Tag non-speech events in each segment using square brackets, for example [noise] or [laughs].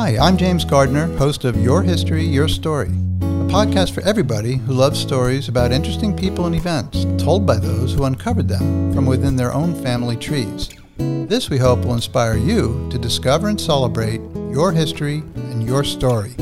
Hi, I'm James Gardner, host of Your History, Your Story, a podcast for everybody who loves stories about interesting people and events told by those who uncovered them from within their own family trees. This, we hope, will inspire you to discover and celebrate your history and your story.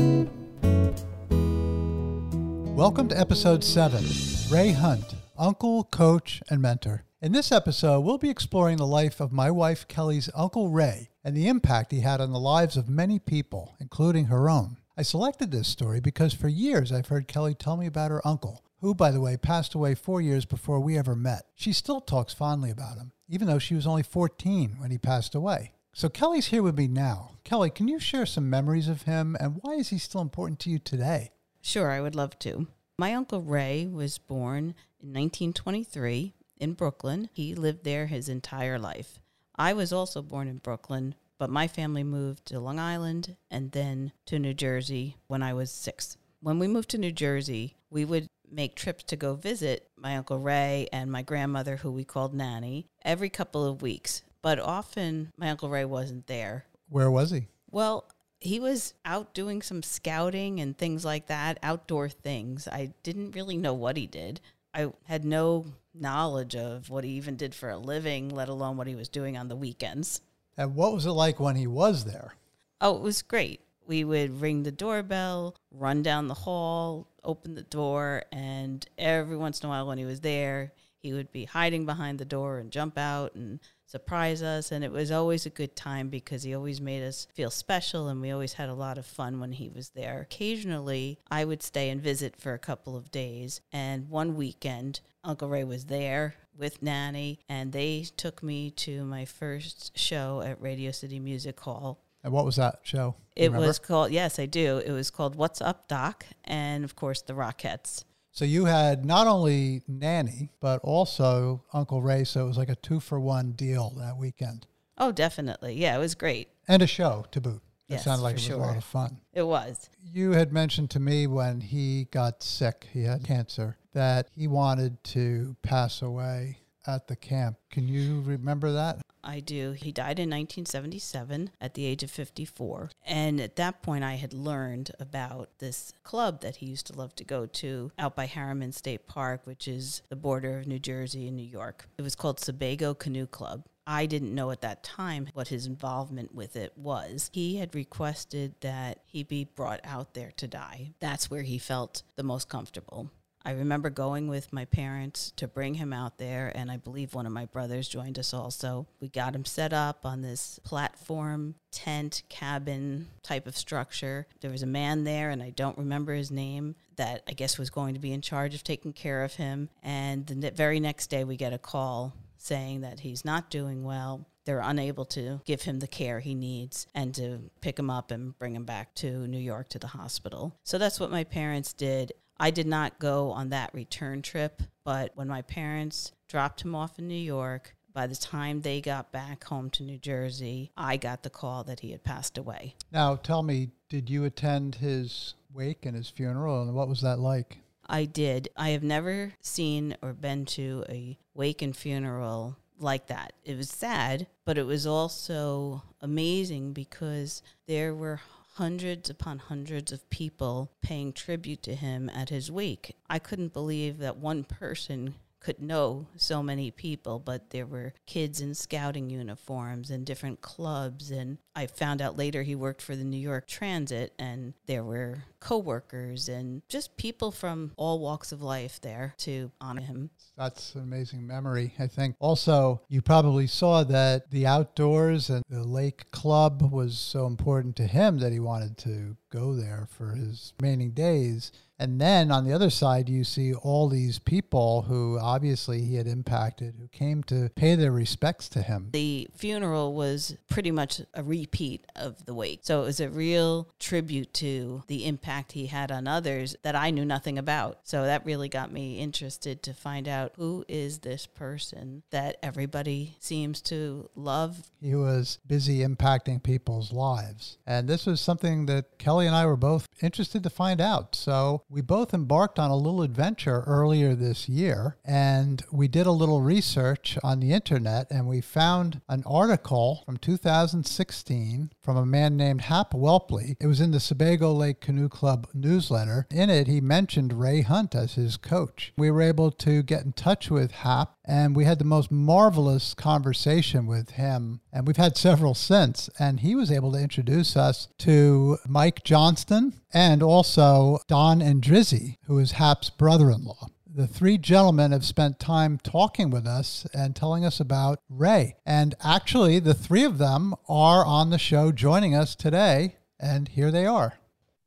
Welcome to episode 7 Ray Hunt, uncle, coach, and mentor. In this episode, we'll be exploring the life of my wife Kelly's Uncle Ray and the impact he had on the lives of many people, including her own. I selected this story because for years I've heard Kelly tell me about her uncle, who, by the way, passed away four years before we ever met. She still talks fondly about him, even though she was only 14 when he passed away. So Kelly's here with me now. Kelly, can you share some memories of him and why is he still important to you today? Sure, I would love to. My uncle Ray was born in 1923 in Brooklyn. He lived there his entire life. I was also born in Brooklyn, but my family moved to Long Island and then to New Jersey when I was six. When we moved to New Jersey, we would make trips to go visit my Uncle Ray and my grandmother, who we called Nanny, every couple of weeks. But often my Uncle Ray wasn't there. Where was he? Well, he was out doing some scouting and things like that, outdoor things. I didn't really know what he did. I had no knowledge of what he even did for a living, let alone what he was doing on the weekends. And what was it like when he was there? Oh, it was great. We would ring the doorbell, run down the hall, open the door, and every once in a while when he was there, he would be hiding behind the door and jump out and surprise us. And it was always a good time because he always made us feel special and we always had a lot of fun when he was there. Occasionally, I would stay and visit for a couple of days. And one weekend, Uncle Ray was there with Nanny, and they took me to my first show at Radio City Music Hall. And what was that show? It remember? was called, yes, I do. It was called What's Up, Doc? And of course, the Rockettes. So you had not only Nanny, but also Uncle Ray. So it was like a two for one deal that weekend. Oh, definitely. Yeah, it was great. And a show to boot. It Yes, sounded like it was a lot of fun. It was. You had mentioned to me when he got sick, he had cancer, that he wanted to pass away at the camp. Can you remember that? I do. He died in 1977 at the age of 54. And at that point, I had learned about this club that he used to love to go to out by Harriman State Park, which is the border of New Jersey and New York. It was called Sebago Canoe Club. I didn't know at that time what his involvement with it was. He had requested that he be brought out there to die. That's where he felt the most comfortable. I remember going with my parents to bring him out there, and I believe one of my brothers joined us also. We got him set up on this platform, tent, cabin type of structure. There was a man there, and I don't remember his name, that I guess was going to be in charge of taking care of him. And the very next day, we get a call saying that he's not doing well. They're unable to give him the care he needs and to pick him up and bring him back to New York to the hospital. So that's what my parents did. I did not go on that return trip, but when my parents dropped him off in New York, by the time they got back home to New Jersey, I got the call that he had passed away. Now, tell me, did you attend his wake and his funeral, and what was that like? I did. I have never seen or been to a wake and funeral like that. It was sad, but it was also amazing because there were hundreds upon hundreds of people paying tribute to him at his wake. I couldn't believe that one person could know so many people, but there were kids in scouting uniforms and different clubs. And I found out later he worked for the New York Transit, and there were coworkers and just people from all walks of life there to honor him. That's an amazing memory, I think. Also, you probably saw that the outdoors and the lake club was so important to him that he wanted to go there for his remaining days. And then on the other side, you see all these people who obviously he had impacted who came to pay their respects to him. The funeral was pretty much a repeat of the wake. So it was a real tribute to the impact he had on others that I knew nothing about. So that really got me interested to find out who is this person that everybody seems to love. He was busy impacting people's lives. And this was something that Kelly and I were both interested to find out. So we both embarked on a little adventure earlier this year and we did a little research on the internet and we found an article from 2016 from a man named Hap Welpley. It was in the Sebago Lake Canoe Club newsletter. In it, he mentioned Ray Hunt as his coach. We were able to get in touch with Hap, and we had the most marvelous conversation with him. And we've had several since. And he was able to introduce us to Mike Johnston and also Don Andrizzi, who is Hap's brother in law the three gentlemen have spent time talking with us and telling us about Ray. And actually, the three of them are on the show joining us today, and here they are.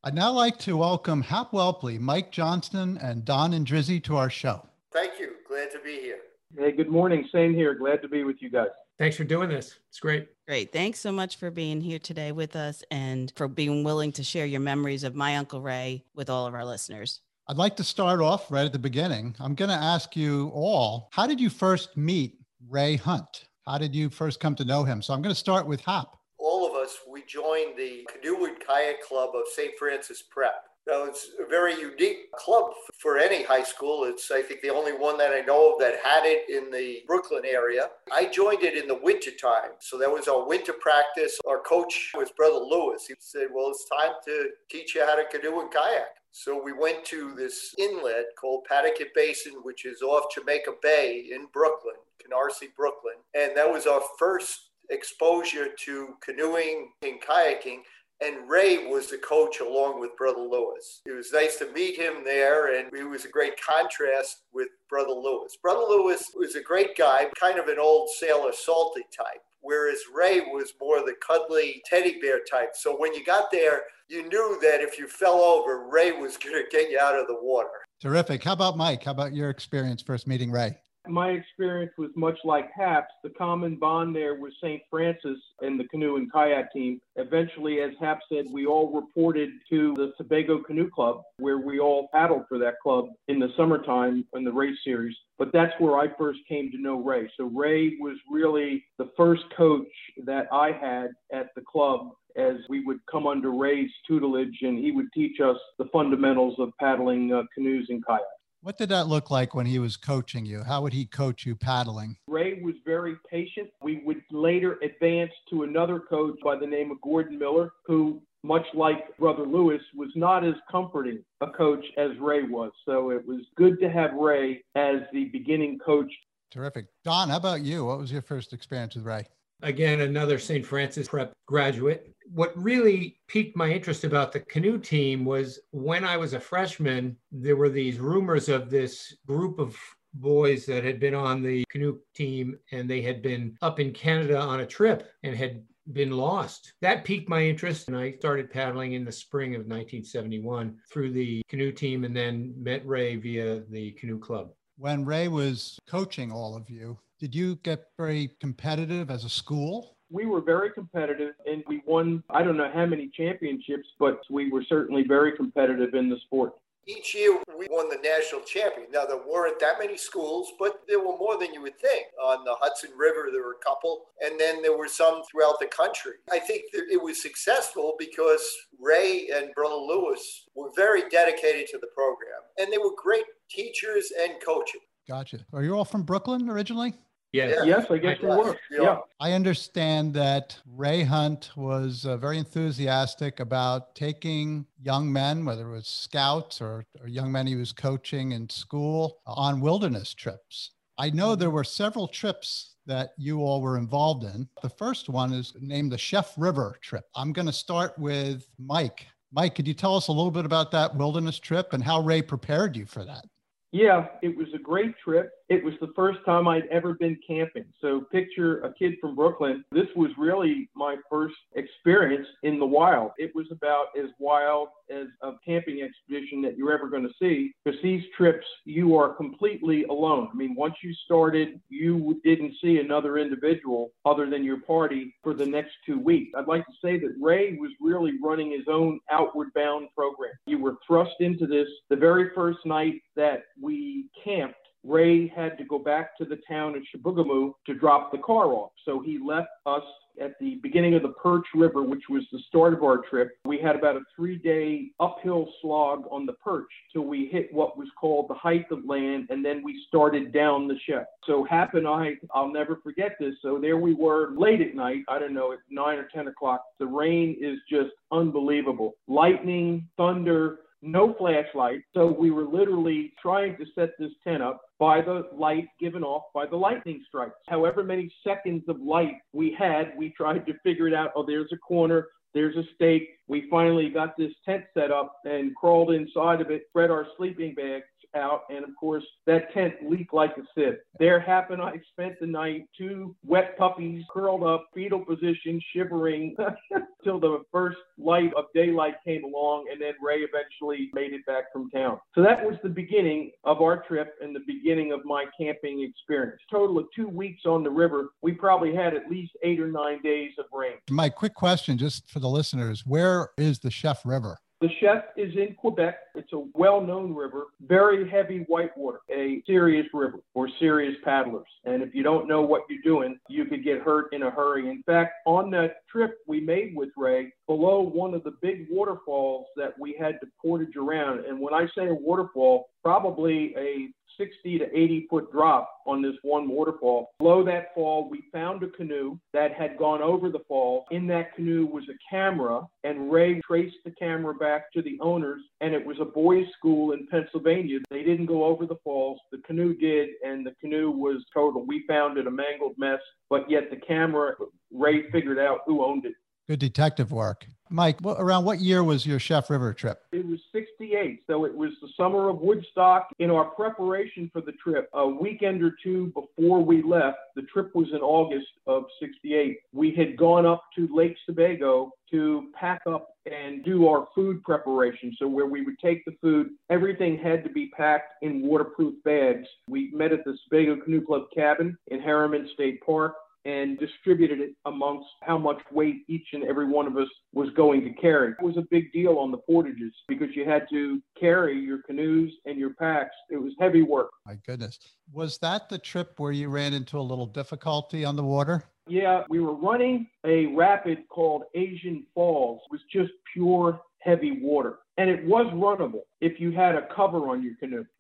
I'd now like to welcome Hap Welpley, Mike Johnston, and Don Andrizzi to our show. Thank you. Glad to be here. Hey, good morning. Same here. Glad to be with you guys. Thanks for doing this. It's great. Great. Thanks so much for being here today with us and for being willing to share your memories of my Uncle Ray with all of our listeners. I'd like to start off right at the beginning. I'm going to ask you all how did you first meet Ray Hunt? How did you first come to know him? So I'm going to start with Hap. All of us, we joined the Canoe and Kayak Club of St. Francis Prep. Now, it's a very unique club for any high school. It's, I think, the only one that I know of that had it in the Brooklyn area. I joined it in the wintertime. So that was our winter practice. Our coach was Brother Lewis. He said, Well, it's time to teach you how to canoe and kayak. So we went to this inlet called Paerdegat Basin, which is off Jamaica Bay in Brooklyn, Canarsie, Brooklyn. And that was our first exposure to canoeing and kayaking. And Ray was the coach along with Brother Lewis. It was nice to meet him there, and it was a great contrast with Brother Lewis. Brother Lewis was a great guy, kind of an old sailor salty type whereas Ray was more the cuddly teddy bear type. So when you got there, you knew that if you fell over, Ray was going to get you out of the water. Terrific. How about Mike? How about your experience first meeting Ray? My experience was much like Hap's. The common bond there was St. Francis and the canoe and kayak team. Eventually, as Hap said, we all reported to the Sebago Canoe Club, where we all paddled for that club in the summertime in the race series. But that's where I first came to know Ray. So Ray was really the first coach that I had at the club as we would come under Ray's tutelage and he would teach us the fundamentals of paddling uh, canoes and kayaks. What did that look like when he was coaching you? How would he coach you paddling? Ray was very patient. We would later advance to another coach by the name of Gordon Miller, who, much like Brother Lewis, was not as comforting a coach as Ray was. So it was good to have Ray as the beginning coach. Terrific. Don, how about you? What was your first experience with Ray? Again, another St. Francis Prep graduate. What really piqued my interest about the canoe team was when I was a freshman, there were these rumors of this group of boys that had been on the canoe team and they had been up in Canada on a trip and had been lost. That piqued my interest, and I started paddling in the spring of 1971 through the canoe team and then met Ray via the canoe club. When Ray was coaching all of you, did you get very competitive as a school? We were very competitive and we won, I don't know how many championships, but we were certainly very competitive in the sport. Each year we won the national champion. Now there weren't that many schools, but there were more than you would think. On the Hudson River, there were a couple, and then there were some throughout the country. I think it was successful because Ray and Brother Lewis were very dedicated to the program, and they were great teachers and coaches. Gotcha. Are you all from Brooklyn originally? Yes. Yes, I guess we were. Yeah. I understand that Ray Hunt was uh, very enthusiastic about taking young men, whether it was scouts or, or young men he was coaching in school, on wilderness trips. I know there were several trips that you all were involved in. The first one is named the Chef River trip. I'm going to start with Mike. Mike, could you tell us a little bit about that wilderness trip and how Ray prepared you for that? Yeah, it was a great trip. It was the first time I'd ever been camping. So picture a kid from Brooklyn. This was really my first experience in the wild. It was about as wild as a camping expedition that you're ever going to see because these trips, you are completely alone. I mean, once you started, you didn't see another individual other than your party for the next two weeks. I'd like to say that Ray was really running his own outward bound program. You were thrust into this the very first night that we camped Ray had to go back to the town of Chibougamau to drop the car off. So he left us at the beginning of the Perch River, which was the start of our trip. We had about a three day uphill slog on the Perch till we hit what was called the height of land, and then we started down the Chef. So Hap and I, I'll never forget this. So there we were late at night, I don't know, at nine or 10 o'clock. The rain is just unbelievable. Lightning, thunder, no flashlight. So we were literally trying to set this tent up by the light given off by the lightning strikes. However many seconds of light we had, we tried to figure it out. Oh, there's a corner. There's a stake. We finally got this tent set up and crawled inside of it, spread our sleeping bags out, and of course, that tent leaked like a sieve. There happened, I spent the night, two wet puppies curled up, fetal position, shivering, [laughs] till the first light of daylight came along, and then Ray eventually made it back from town. So that was the beginning of our trip and the beginning of my camping experience. Total of two weeks on the river, we probably had at least eight or nine days of rain. My quick question, just for the listeners where is the Chef River? The Chef is in Quebec. It's a well known river, very heavy whitewater, a serious river for serious paddlers. And if you don't know what you're doing, you could get hurt in a hurry. In fact, on that trip we made with Ray, below one of the big waterfalls that we had to portage around, and when I say a waterfall, probably a 60 to 80 foot drop on this one waterfall. Below that fall, we found a canoe that had gone over the fall. In that canoe was a camera, and Ray traced the camera back to the owners, and it was a boys' school in Pennsylvania. They didn't go over the falls, the canoe did, and the canoe was total. We found it a mangled mess, but yet the camera, Ray figured out who owned it. Good detective work. Mike, what, around what year was your Chef River trip? It was 68. So it was the summer of Woodstock. In our preparation for the trip, a weekend or two before we left, the trip was in August of 68. We had gone up to Lake Sebago to pack up and do our food preparation. So where we would take the food, everything had to be packed in waterproof bags. We met at the Sebago Canoe Club cabin in Harriman State Park and distributed it amongst how much weight each and every one of us was going to carry. It was a big deal on the portages because you had to carry your canoes and your packs. It was heavy work. My goodness. Was that the trip where you ran into a little difficulty on the water? Yeah, we were running a rapid called Asian Falls. It was just pure heavy water. And it was runnable if you had a cover on your canoe. [laughs]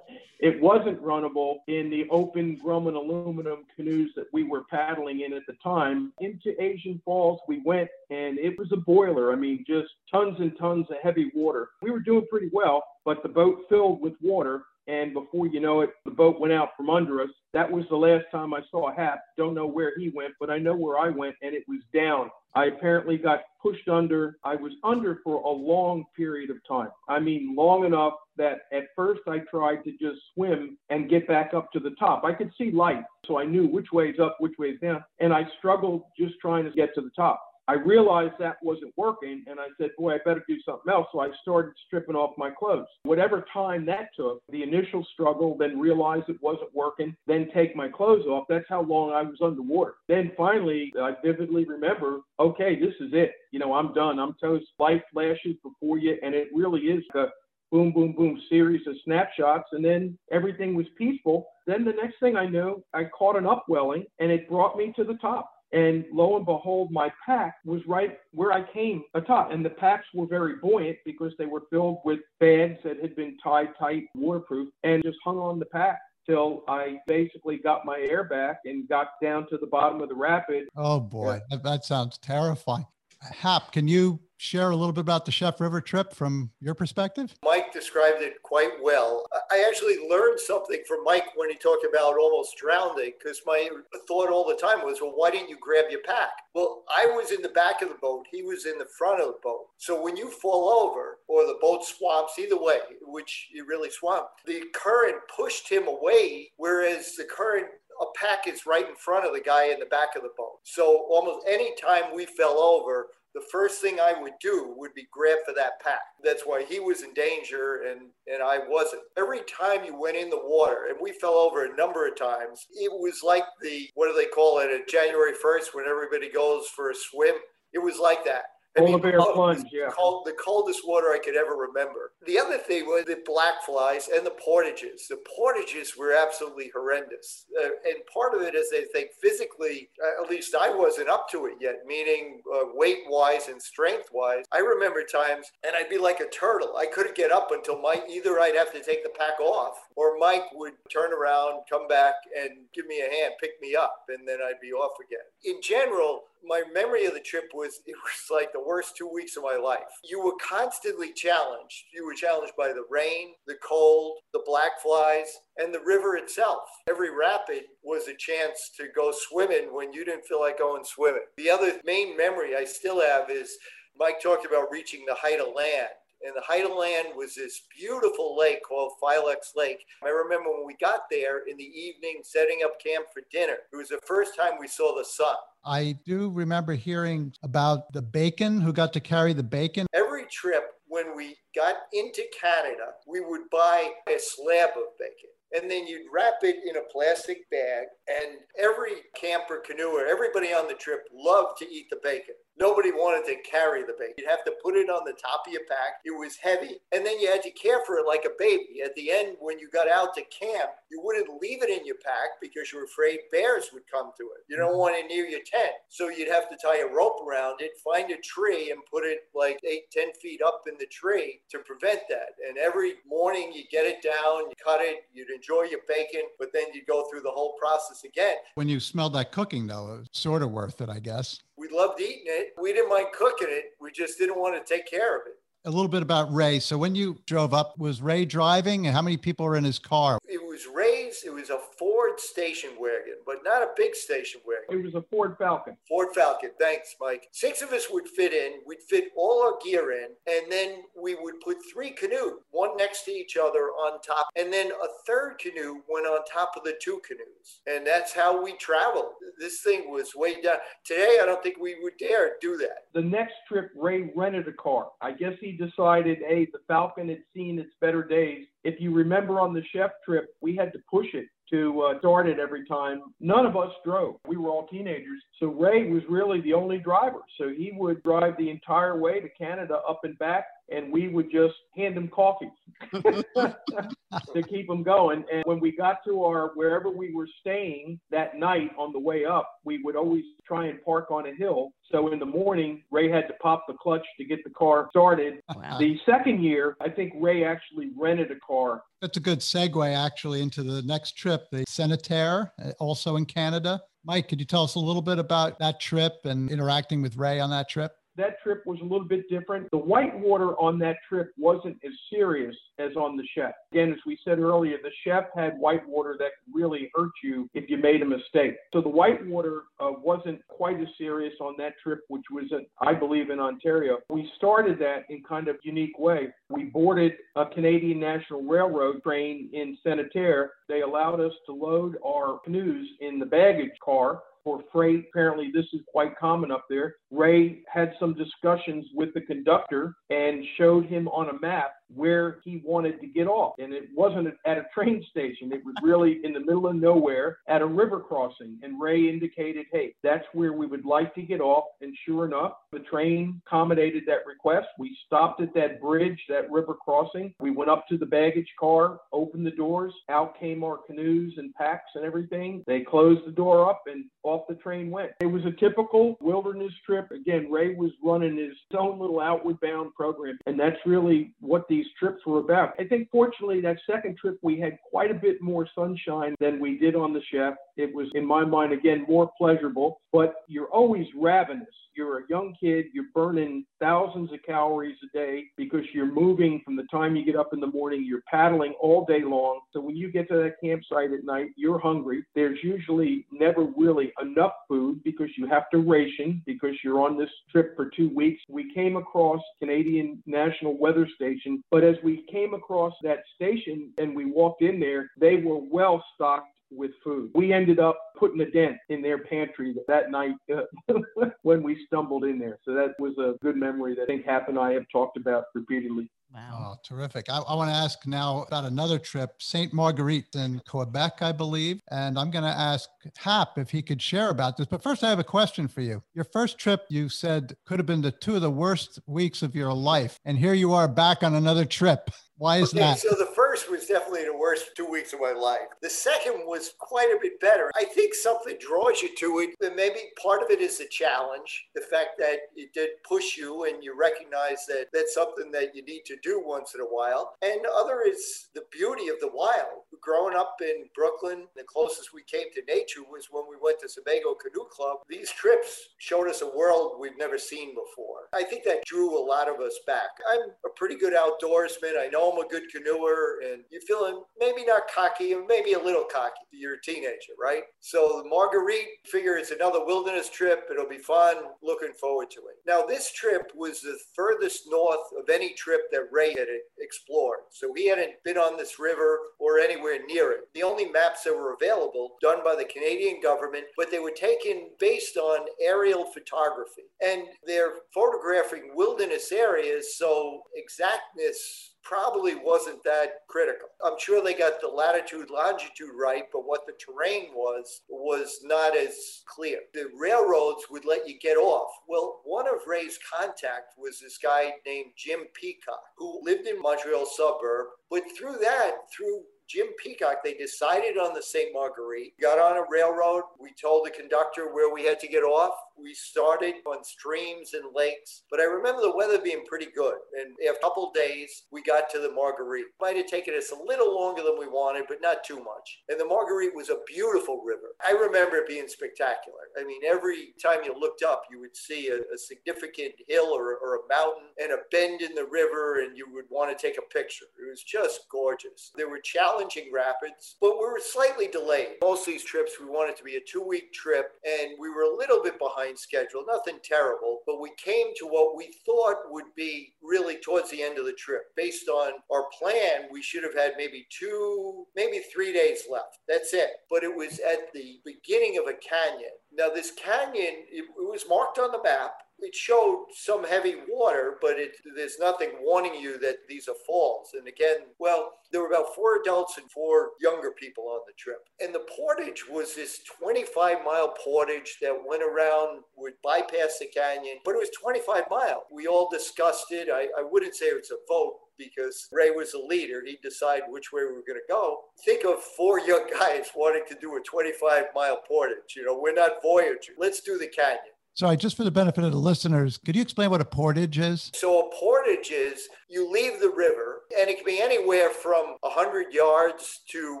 it wasn't runnable in the open Grumman aluminum canoes that we were paddling in at the time. Into Asian Falls, we went and it was a boiler. I mean, just tons and tons of heavy water. We were doing pretty well, but the boat filled with water and before you know it, the boat went out from under us. That was the last time I saw Hap. Don't know where he went, but I know where I went, and it was down. I apparently got pushed under. I was under for a long period of time. I mean, long enough that at first I tried to just swim and get back up to the top. I could see light, so I knew which way is up, which way is down, and I struggled just trying to get to the top. I realized that wasn't working, and I said, Boy, I better do something else. So I started stripping off my clothes. Whatever time that took, the initial struggle, then realize it wasn't working, then take my clothes off. That's how long I was underwater. Then finally, I vividly remember, okay, this is it. You know, I'm done. I'm toast. Light flashes before you, and it really is a boom, boom, boom series of snapshots, and then everything was peaceful. Then the next thing I knew, I caught an upwelling, and it brought me to the top. And lo and behold, my pack was right where I came atop. And the packs were very buoyant because they were filled with bags that had been tied tight, waterproof, and just hung on the pack till I basically got my air back and got down to the bottom of the rapid. Oh boy, that, that sounds terrifying. Hap, can you share a little bit about the Chef River trip from your perspective? Described it quite well. I actually learned something from Mike when he talked about almost drowning because my thought all the time was, well, why didn't you grab your pack? Well, I was in the back of the boat, he was in the front of the boat. So when you fall over or the boat swamps, either way, which it really swamped, the current pushed him away, whereas the current a pack is right in front of the guy in the back of the boat. So almost any time we fell over, the first thing I would do would be grab for that pack. That's why he was in danger and, and I wasn't. Every time you went in the water, and we fell over a number of times, it was like the, what do they call it, January 1st when everybody goes for a swim? It was like that. Polar bear plunge, yeah. Cold, the coldest water I could ever remember. The other thing was the black flies and the portages. The portages were absolutely horrendous. Uh, and part of it is they think physically, uh, at least I wasn't up to it yet, meaning uh, weight wise and strength wise. I remember times, and I'd be like a turtle. I couldn't get up until Mike, either I'd have to take the pack off or Mike would turn around, come back, and give me a hand, pick me up, and then I'd be off again. In general, my memory of the trip was it was like the worst two weeks of my life. You were constantly challenged. You were challenged by the rain, the cold, the black flies, and the river itself. Every rapid was a chance to go swimming when you didn't feel like going swimming. The other main memory I still have is Mike talked about reaching the height of land and the height of land was this beautiful lake called Filex Lake. I remember when we got there in the evening, setting up camp for dinner. It was the first time we saw the sun. I do remember hearing about the bacon, who got to carry the bacon. Every trip, when we got into Canada, we would buy a slab of bacon and then you'd wrap it in a plastic bag. And every camper, canoeer, everybody on the trip loved to eat the bacon. Nobody wanted to carry the bacon. You'd have to put it on the top of your pack. It was heavy. And then you had to care for it like a baby. At the end, when you got out to camp, you wouldn't leave it in your pack because you were afraid bears would come to it. You don't mm-hmm. want it near your tent. So you'd have to tie a rope around it, find a tree, and put it like eight, ten feet up in the tree to prevent that. And every morning you get it down, you cut it, you'd enjoy your bacon, but then you'd go through the whole process again. When you smelled that cooking, though, it was sort of worth it, I guess. We loved eating it. We didn't mind cooking it. We just didn't want to take care of it. A little bit about Ray. So when you drove up, was Ray driving and how many people were in his car? It was Ray's, it was a Ford station wagon, but not a big station wagon. It was a Ford Falcon. Ford Falcon. Thanks, Mike. Six of us would fit in. We'd fit all our gear in, and then we would put three canoes, one next to each other on top, and then a third canoe went on top of the two canoes. And that's how we traveled. This thing was way down. Today, I don't think we would dare do that. The next trip, Ray rented a car. I guess he decided, hey, the Falcon had seen its better days. If you remember on the chef trip, we had to push it to uh, start it every time. None of us drove. We were all teenagers. So Ray was really the only driver. So he would drive the entire way to Canada up and back, and we would just hand him coffee [laughs] to keep him going. And when we got to our wherever we were staying that night on the way up, we would always try and park on a hill. So in the morning, Ray had to pop the clutch to get the car started. Wow. The second year, I think Ray actually rented a car. That's a good segue actually into the next trip, the Senneterre, uh, also in Canada. Mike, could you tell us a little bit about that trip and interacting with Ray on that trip? That trip was a little bit different. The white water on that trip wasn't as serious as on the chef. Again, as we said earlier, the chef had white water that could really hurt you if you made a mistake. So the white water uh, wasn't quite as serious on that trip, which was, in, I believe, in Ontario. We started that in kind of unique way. We boarded a Canadian National Railroad train in Senneterre. They allowed us to load our canoes in the baggage car for freight. Apparently, this is quite common up there. Ray had some discussions with the conductor and showed him on a map where he wanted to get off. And it wasn't at a train station, it was really in the middle of nowhere at a river crossing. And Ray indicated, hey, that's where we would like to get off. And sure enough, the train accommodated that request. We stopped at that bridge, that river crossing. We went up to the baggage car, opened the doors, out came our canoes and packs and everything. They closed the door up and off the train went. It was a typical wilderness trip. Again, Ray was running his own little outward bound program. And that's really what these trips were about. I think fortunately that second trip we had quite a bit more sunshine than we did on the chef. It was in my mind again more pleasurable, but you're always ravenous. You're a young kid, you're burning thousands of calories a day because you're moving from the time you get up in the morning, you're paddling all day long. So when you get to that campsite at night, you're hungry. There's usually never really enough food because you have to ration because you're on this trip for two weeks. We came across Canadian National Weather Station, but as we came across that station and we walked in there, they were well stocked with food. We ended up putting a dent in their pantry that night uh, [laughs] when we stumbled in there. So that was a good memory that I think Hap and I have talked about repeatedly. Wow. Oh, terrific. I, I want to ask now about another trip, St. Marguerite in Quebec, I believe. And I'm going to ask Hap if he could share about this. But first, I have a question for you. Your first trip, you said, could have been the two of the worst weeks of your life. And here you are back on another trip. Why is okay, that? So the first was definitely the worst two weeks of my life. The second was quite a bit better. I think something draws you to it. And maybe part of it is the challenge, the fact that it did push you and you recognize that that's something that you need to do once in a while. And other is the beauty of the wild. Growing up in Brooklyn, the closest we came to nature was when we went to Sebago Canoe Club. These trips showed us a world we've never seen before. I think that drew a lot of us back. I'm a pretty good outdoorsman. I know I'm a good canoeer, and you're feeling maybe not cocky, and maybe a little cocky. You're a teenager, right? So the Marguerite figure it's another wilderness trip. It'll be fun. Looking forward to it. Now this trip was the furthest north of any trip that Ray had explored. So he hadn't been on this river or anywhere near it. The only maps that were available done by the Canadian government, but they were taken based on aerial photography, and they're photographing wilderness areas. So exactness probably wasn't that critical. I'm sure they got the latitude, longitude right, but what the terrain was, was not as clear. The railroads would let you get off. Well, one of Ray's contact was this guy named Jim Peacock, who lived in Montreal suburb, but through that, through Jim Peacock, they decided on the St. Marguerite, got on a railroad. We told the conductor where we had to get off. We started on streams and lakes, but I remember the weather being pretty good. And after a couple days, we got to the Marguerite. Might have taken us a little longer than we wanted, but not too much. And the Marguerite was a beautiful river. I remember it being spectacular. I mean, every time you looked up, you would see a, a significant hill or, or a mountain and a bend in the river, and you would want to take a picture. It was just gorgeous. There were challenging rapids, but we were slightly delayed. Most of these trips, we wanted to be a two week trip, and we were a little bit behind schedule, nothing terrible, but we came to what we thought would be really towards the end of the trip. Based on our plan, we should have had maybe two, maybe three days left. That's it. But it was at the beginning of a canyon. Now, this canyon, it, it was marked on the map it showed some heavy water, but it, there's nothing warning you that these are falls. And again, well, there were about four adults and four younger people on the trip. And the portage was this 25 mile portage that went around, would bypass the canyon, but it was 25 mile. We all discussed it. I, I wouldn't say it was a vote because Ray was the leader. He'd decide which way we were going to go. Think of four young [laughs] guys wanting to do a 25 mile portage. You know, we're not Voyager. Let's do the canyon. Sorry, just for the benefit of the listeners, could you explain what a portage is? So, a portage is you leave the river, and it can be anywhere from 100 yards to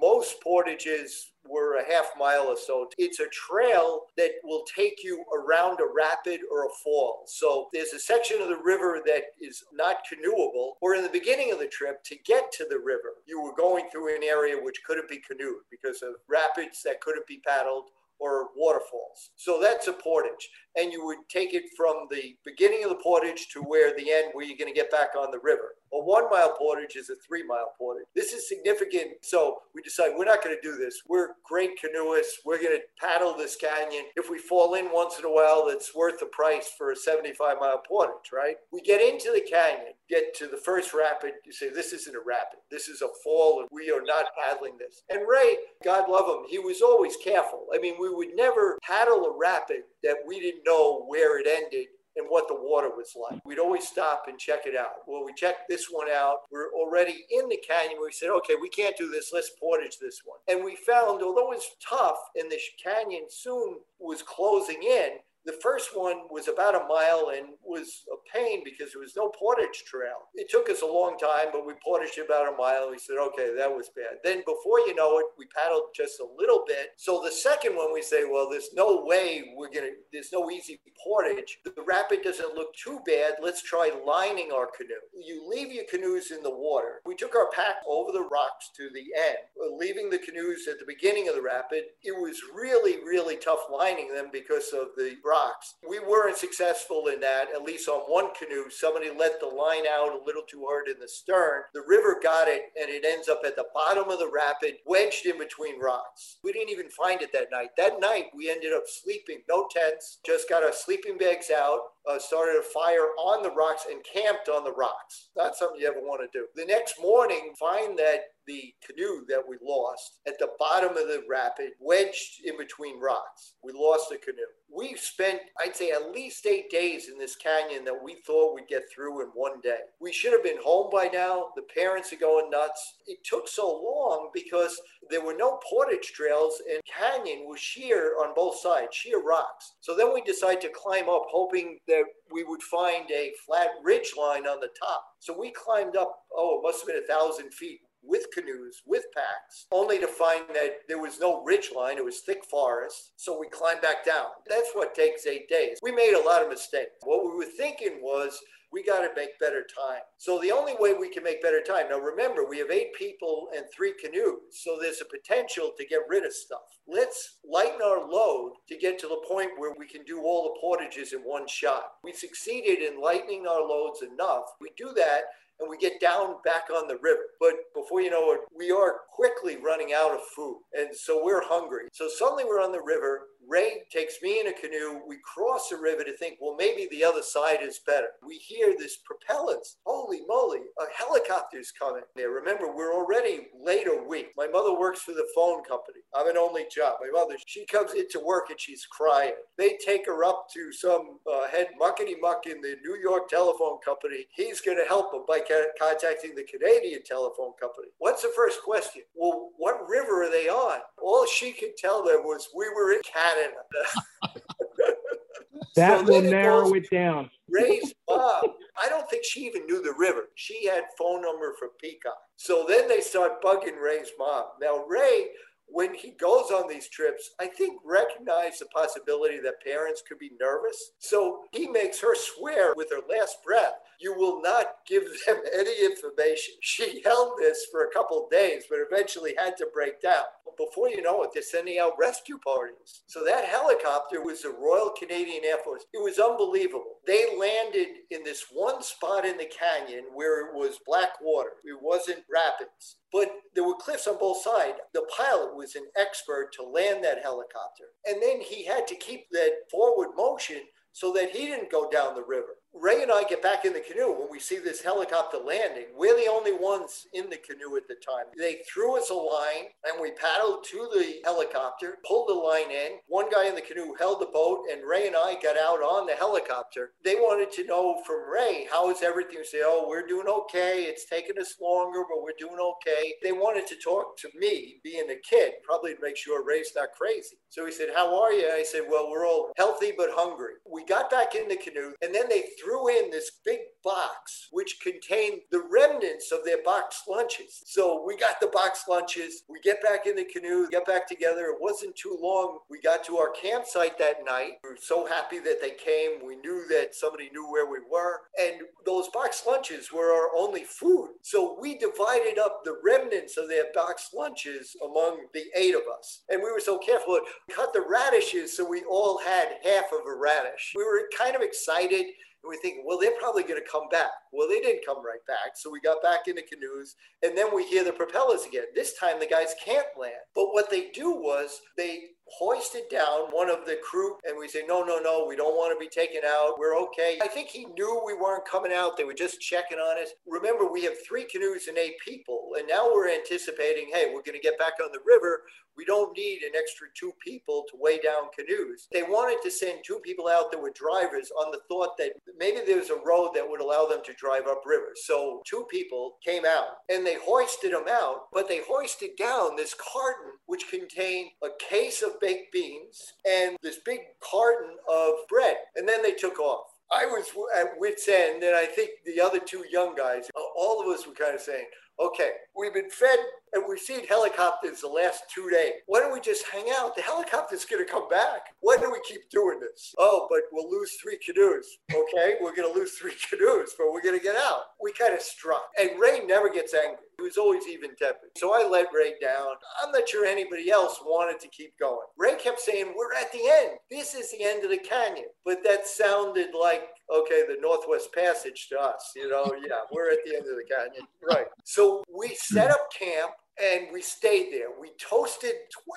most portages were a half mile or so. It's a trail that will take you around a rapid or a fall. So there's a section of the river that is not canoeable, or in the beginning of the trip, to get to the river, you were going through an area which couldn't be canoed because of rapids that couldn't be paddled or waterfalls. So that's a portage. And you would take it from the beginning of the portage to where the end where you're going to get back on the river. A one mile portage is a three mile portage. This is significant. So we decide we're not going to do this. We're great canoeists. We're going to paddle this canyon. If we fall in once in a while, it's worth the price for a 75 mile portage, right? We get into the canyon, get to the first rapid. You say, this isn't a rapid. This is a fall, and we are not paddling this. And Ray, God love him, he was always careful. I mean, we would never paddle a rapid that we didn't know where it ended and what the water was like. We'd always stop and check it out. Well, we checked this one out. We're already in the canyon. We said, okay, we can't do this. Let's portage this one. And we found, although it was tough and the canyon soon was closing in, the first one was about a mile and was a pain because there was no portage trail. It took us a long time, but we portaged about a mile. And we said, okay, that was bad. Then before you know it, we paddled just a little bit. So the second one, we say, well, there's no way we're going to, there's no easy portage. The rapid doesn't look too bad. Let's try lining our canoe. You leave your canoes in the water. We took our pack over the rocks to the end, leaving the canoes at the beginning of the rapid. It was really, really tough lining them because of the rocks. We weren't successful in that, at least on one canoe. Somebody let the line out a little too hard in the stern. The river got it, and it ends up at the bottom of the rapid, wedged in between rocks. We didn't even find it that night. That night, we ended up sleeping, no tents, just got our sleeping bags out, uh, started a fire on the rocks and camped on the rocks. Not something you ever want to do. The next morning, find that the canoe that we lost at the bottom of the rapid, wedged in between rocks. We lost the canoe. We spent, I'd say, at least eight days in this canyon that we thought we'd get through in one day. We should have been home by now. The parents are going nuts. It took so long because there were no portage trails and canyon was sheer on both sides, sheer rocks. So then we decided to climb up, hoping that we would find a flat ridge line on the top. So we climbed up, oh, it must have been a thousand feet with canoes, with packs, only to find that there was no ridge line. It was thick forest. So we climbed back down. That's what takes eight days. We made a lot of mistakes. What we were thinking was we got to make better time. So the only way we can make better time. Now remember, we have eight people and three canoes. So there's a potential to get rid of stuff. Let's lighten our load to get to the point where we can do all the portages in one shot. We succeeded in lightening our loads enough. We do that and we get down back on the river. But before you know it, we are quickly running out of food. And so we're hungry. So suddenly we're on the river. Ray takes me in a canoe. We cross the river to think, well, maybe the other side is better. We hear this propellants. Holy moly, a helicopter's coming. There, remember, we're already late a week. My mother works for the phone company. I'm an only child. My mother, she comes into work and she's crying. They take her up to some uh, head muckety muck in the New York telephone company. He's going to help them by contacting the Canadian telephone company. What's the first question? Well, what river are they on? All she could tell them was we were in Canada. [laughs] that so will narrow it down. Ray's mom, I don't think she even knew the river. She had phone number for Peacock. So then they start bugging Ray's mom. Now Ray when he goes on these trips, I think recognize the possibility that parents could be nervous. So he makes her swear with her last breath, you will not give them [laughs] any information. She held this for a couple days, but eventually had to break down. Before you know it, they're sending out rescue parties. So that helicopter was the Royal Canadian Air Force. It was unbelievable. They landed in this one spot in the canyon where it was black water. It wasn't rapids. But there were cliffs on both sides. The pilot was an expert to land that helicopter. And then he had to keep that forward motion so that he didn't go down the river. Ray and I get back in the canoe when we see this helicopter landing. We're the only ones in the canoe at the time. They threw us a line and we paddled to the helicopter, pulled the line in. One guy in the canoe held the boat and Ray and I got out on the helicopter. They wanted to know from Ray, how is everything? Say, oh, we're doing okay. It's taking us longer, but we're doing okay. They wanted to talk to me, being a kid, probably to make sure Ray's not crazy. So he said, how are you? I said, well, we're all healthy but hungry. We got back in the canoe and then they threw in this big box which contained the remnants of their box lunches. So we got the box lunches. We get back in the canoe, get back together. It wasn't too long. We got to our campsite that night. We were so happy that they came. We knew that somebody knew where we were. And those box lunches were our only food. So we divided up the remnants of their box lunches among the eight of us. And we were so careful. We cut the radishes so we all had half of a radish. We were kind of excited and we're thinking, well, they're probably going to come back. Well, they didn't come right back. So we got back into canoes and then we hear the propellers again. This time the guys can't land. But what they do was they hoisted down one of the crew and we say, no, no, no, we don't want to be taken out. We're okay. I think he knew we weren't coming out. They were just checking on us. Remember, we have three canoes and eight people. And now we're anticipating, hey, we're going to get back on the river. We don't need an extra two people to weigh down canoes. They wanted to send two people out that were drivers on the thought that maybe there's a road that would allow them to drive upriver. So two people came out and they hoisted them out, but they hoisted down this carton which contained a case of baked beans and this big carton of bread. And then they took off. I was at wit's end, and I think the other two young guys, all of us were kind of saying, okay, we've been fed and we've seen helicopters the last two days. Why don't we just hang out? The helicopter's going to come back. Why do we keep doing this? Oh, but we'll lose three canoes. Okay, we're going to lose three [laughs] canoes, but we're going to get out. We kind of struck. And Ray never gets angry. He was always even tempered. So I let Ray down. I'm not sure anybody else wanted to keep going. Ray kept saying, We're at the end. This is the end of the canyon. But that sounded like, okay, the Northwest Passage to us. You know, yeah, we're at the end of the canyon. Right. So we set up camp and we stayed there. We toasted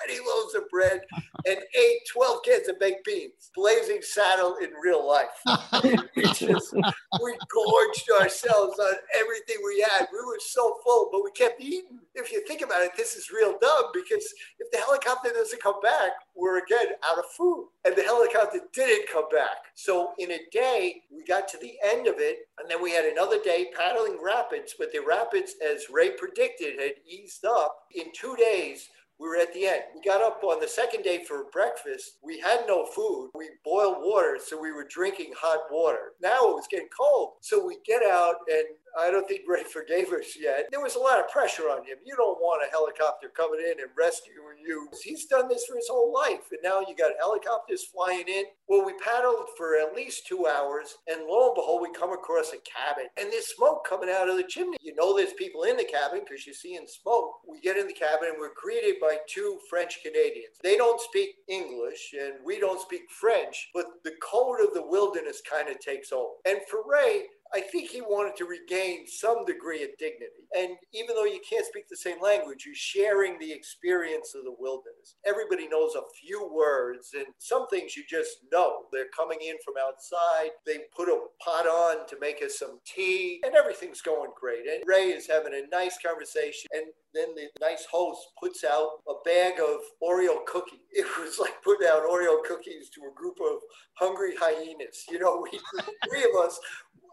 20 loaves of bread and ate 12 cans of baked beans. Blazing Saddle in real life. [laughs] we just we gorged ourselves on everything we had. We were so full, but we kept eating. If you think about it, this is real dumb because if the helicopter doesn't come back, we're again out of food. And the helicopter didn't come back. So in a day, we got to the end of it, and then we had another day paddling rapids, but the rapids, as Ray predicted, had eased up. In two days, we were at the end. We got up on the second day for breakfast. We had no food. We boiled water, so we were drinking hot water. Now it was getting cold. So we get out and I don't think Ray forgave us yet. There was a lot of pressure on him. You don't want a helicopter coming in and rescuing you. He's done this for his whole life. And now you got helicopters flying in. Well, we paddled for at least two hours. And lo and behold, we come across a cabin and there's smoke coming out of the chimney. You know, there's people in the cabin because you're seeing smoke. We get in the cabin and we're greeted by two French Canadians. They don't speak English and we don't speak French, but the code of the wilderness kind of takes over. And for Ray, I think he wanted to regain some degree of dignity. And even though you can't speak the same language, you're sharing the experience of the wilderness. Everybody knows a few words, and some things you just know. They're coming in from outside. They put a pot on to make us some tea, and everything's going great. And Ray is having a nice conversation. And then the nice host puts out a bag of Oreo cookies. [laughs] It was like putting out Oreo cookies to a group of hungry hyenas. You know, we, three of us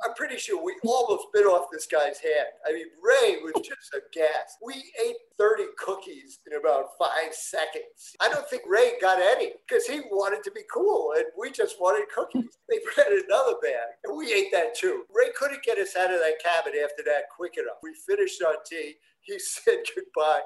I'm pretty sure we almost bit off this guy's hand. I mean, Ray was just a gas. We ate 30 cookies in about five seconds. I don't think Ray got any because he wanted to be cool and we just wanted cookies. [laughs] They brought another bag and we ate that too. Ray couldn't get us out of that cabin after that quick enough. We finished our tea he [laughs] said goodbye.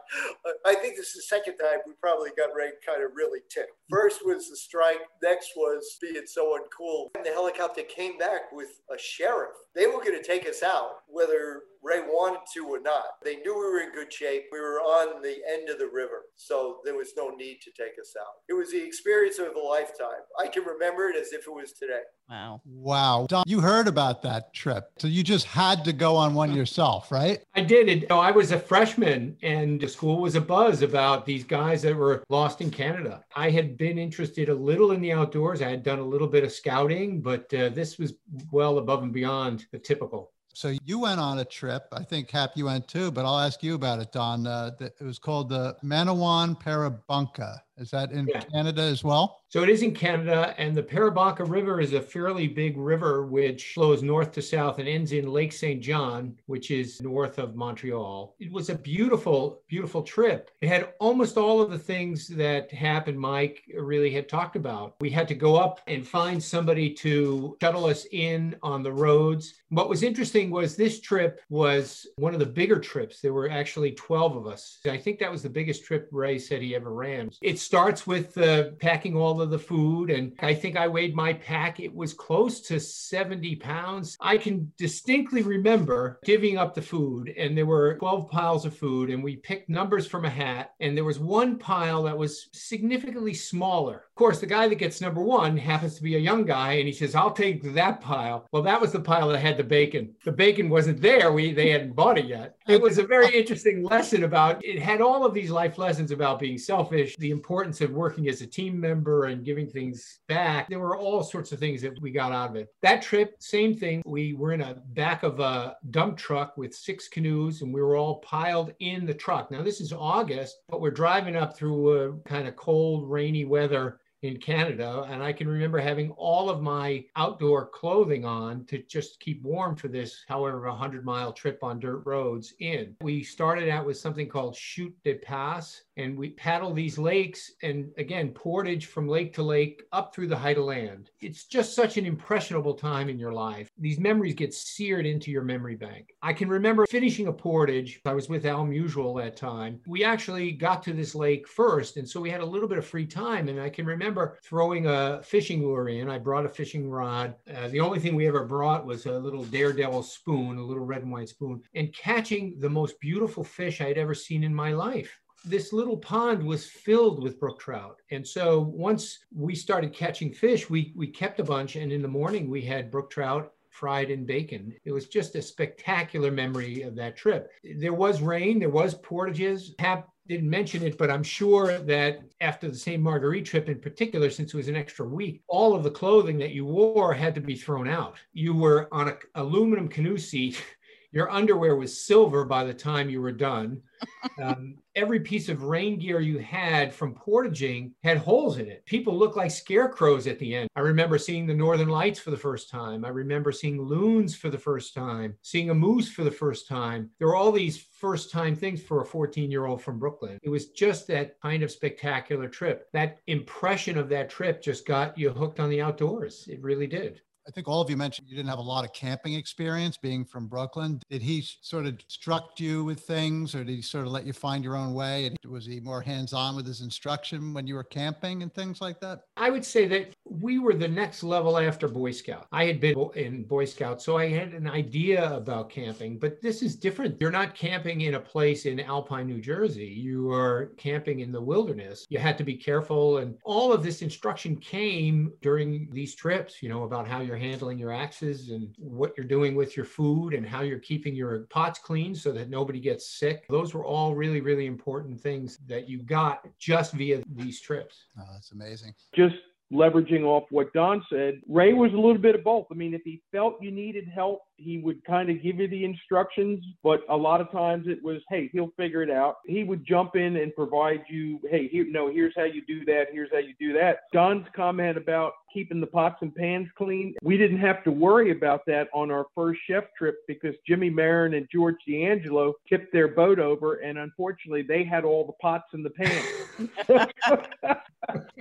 I think this is the second time we probably got Ray kind of really ticked. First was the strike, next was being so uncool. And the helicopter came back with a sheriff. They were going to take us out, whether Ray wanted to or not. They knew we were in good shape. We were on the end of the river, so there was no need to take us out. It was the experience of a lifetime. I can remember it as if it was today. Wow. Wow. Don, you heard about that trip. So you just had to go on one yourself, right? I did. It. I was a freshman and the school was a buzz about these guys that were lost in Canada. I had been interested a little in the outdoors. I had done a little bit of scouting, but uh, this was well above and beyond the typical. So you went on a trip. I think Hap, you went too, but I'll ask you about it, Don. Uh, it was called the Manawan Peribonka. Is that in yeah. Canada as well? So it is in Canada, and the Peribonka River is a fairly big river which flows north to south and ends in Lake St. John, which is north of Montreal. It was a beautiful, beautiful trip. It had almost all of the things that Hap and Mike really had talked about. We had to go up and find somebody to shuttle us in on the roads. What was interesting was this trip was one of the bigger trips. There were actually 12 of us. I think that was the biggest trip Ray said he ever ran. It starts with uh, packing all of the food. And I think I weighed my pack. It was close to 70 pounds. I can distinctly remember giving up the food, and there were 12 piles of food, and we picked numbers from a hat. And there was one pile that was significantly smaller. Of course, the guy that gets number one happens to be a young guy, and he says, I'll take that pile. Well, that was the pile that had the bacon. The bacon wasn't there. We they hadn't bought it yet. It was a very interesting lesson about it had all of these life lessons about being selfish, the importance importance of working as a team member and giving things back. There were all sorts of things that we got out of it. That trip, same thing. We were in a back of a dump truck with six canoes and we were all piled in the truck. Now, this is August, but we're driving up through a kind of cold, rainy weather in Canada. And I can remember having all of my outdoor clothing on to just keep warm for this, however, 100 mile trip on dirt roads in. We started out with something called Chute des Passes, and we paddle these lakes and again portage from lake to lake up through the height of land it's just such an impressionable time in your life these memories get seared into your memory bank i can remember finishing a portage i was with al musial that time we actually got to this lake first and so we had a little bit of free time and i can remember throwing a fishing lure in i brought a fishing rod uh, the only thing we ever brought was a little daredevil spoon a little red and white spoon and catching the most beautiful fish i'd ever seen in my life this little pond was filled with brook trout. And so once we started catching fish, we, we kept a bunch. And in the morning, we had brook trout fried in bacon. It was just a spectacular memory of that trip. There was rain, there was portages. Hap didn't mention it, but I'm sure that after the St. Marguerite trip in particular, since it was an extra week, all of the clothing that you wore had to be thrown out. You were on an aluminum canoe seat your underwear was silver by the time you were done. [laughs] Um, every piece of rain gear you had from portaging had holes in it. People looked like scarecrows at the end. I remember seeing the northern lights for the first time. I remember seeing loons for the first time, seeing a moose for the first time. There were all these first time things for a 14 year old from Brooklyn. It was just that kind of spectacular trip. That impression of that trip just got you hooked on the outdoors. It really did. I think all of you mentioned you didn't have a lot of camping experience being from Brooklyn. Did he sort of instruct you with things or did he sort of let you find your own way? And was he more hands on with his instruction when you were camping and things like that? I would say that we were the next level after Boy Scout. I had been in Boy Scout, so I had an idea about camping, but this is different. You're not camping in a place in Alpine, New Jersey. You are camping in the wilderness. You had to be careful. And all of this instruction came during these trips, you know, about how you you're handling your axes and what you're doing with your food and how you're keeping your pots clean so that nobody gets sick. Those were all really, really important things that you got just via these trips. Oh, that's amazing. Just leveraging off what Don said, Ray was a little bit of both. I mean, if he felt you needed help, he would kind of give you the instructions, but a lot of times it was, hey, he'll figure it out. He would jump in and provide you, hey, here, no, here's how you do that, here's how you do that. Don's comment about keeping the pots and pans clean, we didn't have to worry about that on our first chef trip because Jimmy Marin and George D'Angelo tipped their boat over, and unfortunately, they had all the pots and the pans.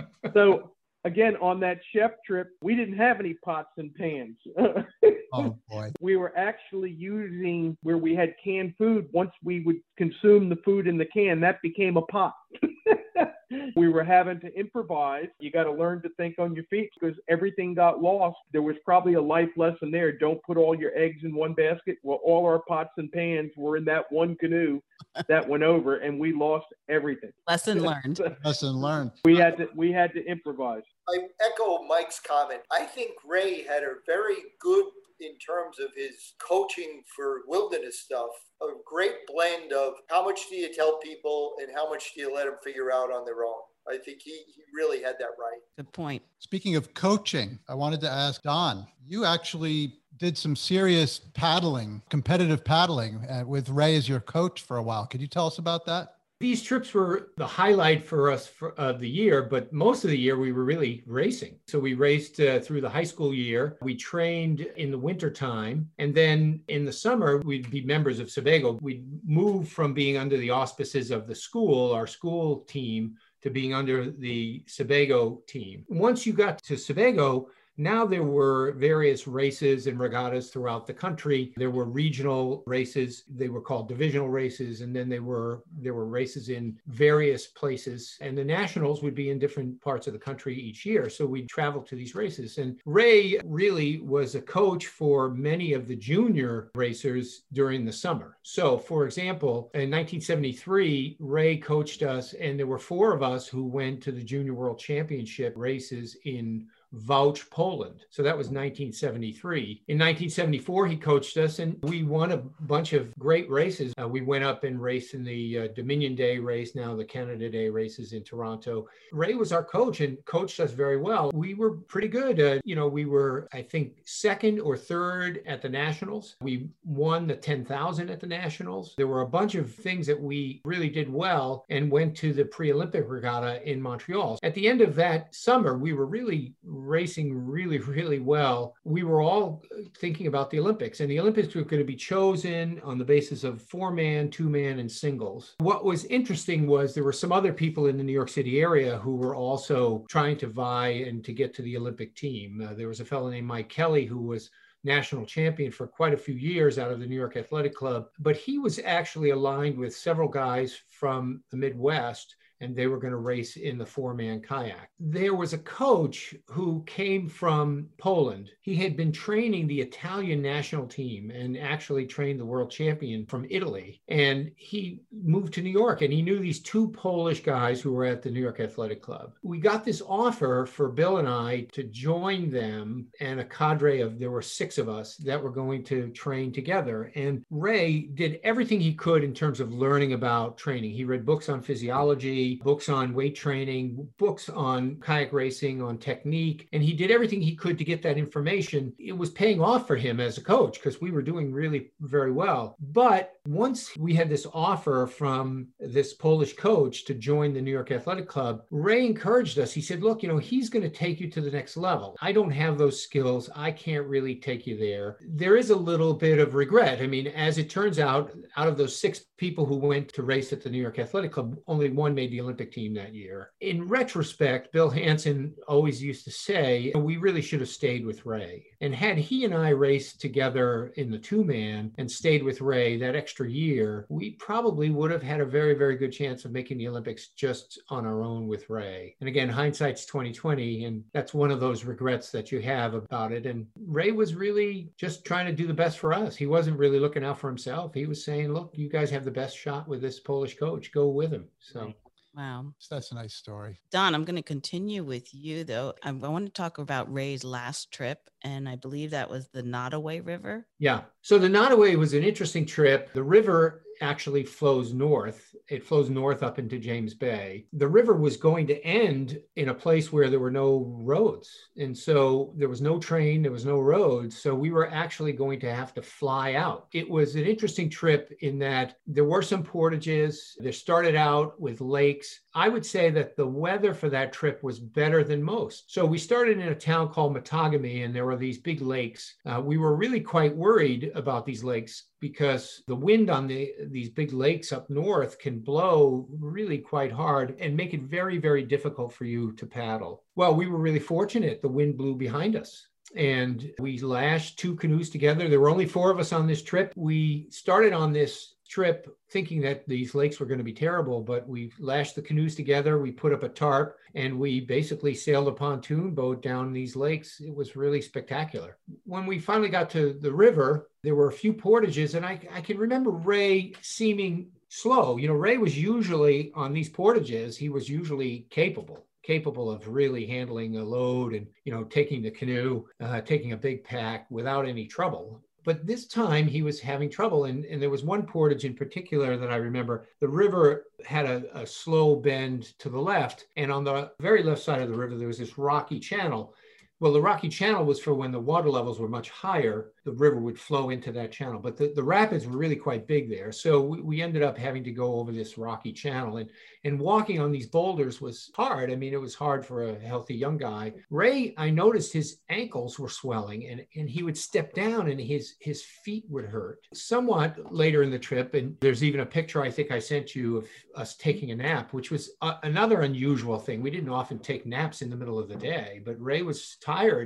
[laughs] so again, on that chef trip, we didn't have any pots and pans. [laughs] oh boy. We were actually using where we had canned food. Once we would consume the food in the can, that became a pot. [laughs] we were having to improvise. You got to learn to think on your feet because everything got lost. There was probably a life lesson there. Don't put all your eggs in one basket. Well, all our pots and pans were in that one canoe that went over, and we lost everything. Lesson [laughs] learned. Lesson learned. We had to we had to improvise. I echo Mike's comment. I think Ray had a very good in terms of his coaching for wilderness stuff, a great blend of how much do you tell people and how much do you let them figure out on their own. I think he, he really had that right. Good point. Speaking of coaching, I wanted to ask Don, you actually did some serious paddling, competitive paddling uh, with Ray as your coach for a while. Could you tell us about that? These trips were the highlight for us uh, the year, but most of the year we were really racing. So we raced uh, through the high school year. We trained in the winter time. And then in the summer, we'd be members of Sebago. We'd move from being under the auspices of the school, our school team, to being under the Sebago team. Once you got to Sebago, now there were various races and regattas throughout the country. There were regional races, they were called divisional races, and then they were there were races in various places. And the nationals would be in different parts of the country each year. So we'd travel to these races. And Ray really was a coach for many of the junior racers during the summer. So for example, in 1973, Ray coached us, and there were four of us who went to the Junior World Championship races in Vouch, Poland. So that was 1973. In 1974, he coached us and we won a bunch of great races. Uh, we went up and raced in the uh, Dominion Day race, now the Canada Day races in Toronto. Ray was our coach and coached us very well. We were pretty good. Uh, you know, we were, I think, second or third at the Nationals. We won the 10,000 at the Nationals. There were a bunch of things that we really did well and went to the pre Olympic regatta in Montreal. At the end of that summer, we were really racing really, [laughs] really well, we were all thinking about the Olympics. And the Olympics were going to be chosen on the basis of four man, two man, and singles. What was interesting was there were some other people in the New York City area who were also trying to vie and to get to the Olympic team. Uh, there was a fellow named Mike Kelly who was national champion for quite a few years out of the New York Athletic Club, but he was actually aligned with several guys from the Midwest and they were going to race in the four man kayak. There was a coach who came from Poland. He had been training the Italian national team and actually trained the world champion from Italy. And he moved to New York and he knew these two Polish guys who were at the New York Athletic Club. We got this offer for Bill and I to join them and a cadre of, there were six of us that were going to train together. And Ray did everything he could in terms of learning about training. He read books on physiology, books on weight training, books on kayak racing, on technique, and he did everything he could to get that information. It was paying off for him as a coach because we were doing really very well. But once we had this offer from this Polish coach to join the New York Athletic Club, Ray encouraged us. He said, Look, you know, he's going to take you to the next level. I don't have those skills. I can't really take you there. There is a little bit of regret. I mean, as it turns out, out of those six people who went to race at the New York Athletic Club, only one made the Olympic team that year. In retrospect, Bill Hanson always used to say, we really should have stayed with Ray. And had he and I raced together in the two man and stayed with Ray that extra year, we probably would have had a very, very good chance of making the Olympics just on our own with Ray. And again, hindsight's 2020, and that's one of those regrets that you have about it. And Ray was really just trying to do the best for us. He wasn't really looking out for himself. He was saying, look, you guys have the best shot with this Polish coach. Go with him. So. Wow. So that's a nice story. Don, I'm going to continue with you though. I, I want to talk about Ray's last trip, and I believe that was the Nottaway River. Yeah. So the Nottaway was an interesting trip. The river actually flows north. It flows north up into James Bay. The river was going to end in a place where there were no roads. And so there was no train, there was no roads. So we were actually going to have to fly out. It was an interesting trip in that there were some portages. There started out with lakes. I would say that the weather for that trip was better than most. So we started in a town called Matagami, and there were these big lakes. Uh, we were really quite worried about these lakes because the wind on the, these big lakes up north can blow really quite hard and make it very, very difficult for you to paddle. Well, we were really fortunate. The wind blew behind us and we lashed two canoes together. There were only four of us on this trip. We started on this trip thinking that these lakes were going to be terrible, but we lashed the canoes together, we put up a tarp, and we basically sailed a pontoon boat down these lakes. It was really spectacular. When we finally got to the river, there were a few portages, and I, I can remember Ray seeming slow. You know, Ray was usually on these portages, he was usually capable capable of really handling a load and you know taking the canoe uh, taking a big pack without any trouble but this time he was having trouble. And, and there was one portage in particular that I remember. The river had a, a slow bend to the left. And on the very left side of the river, there was this rocky channel. Well, the rocky channel was for when the water levels were much higher the river would flow into that channel. But the, the rapids were really quite big there. So we, we ended up having to go over this rocky channel. And, and walking on these boulders was hard. I mean, it was hard for a healthy young guy. Ray, I noticed his ankles were swelling and, and he would step down and his, his feet would hurt. Somewhat later in the trip, and there's even a picture I think I sent you of us taking a nap, which was a, another unusual thing. We didn't often take naps in the middle of the day, but Ray was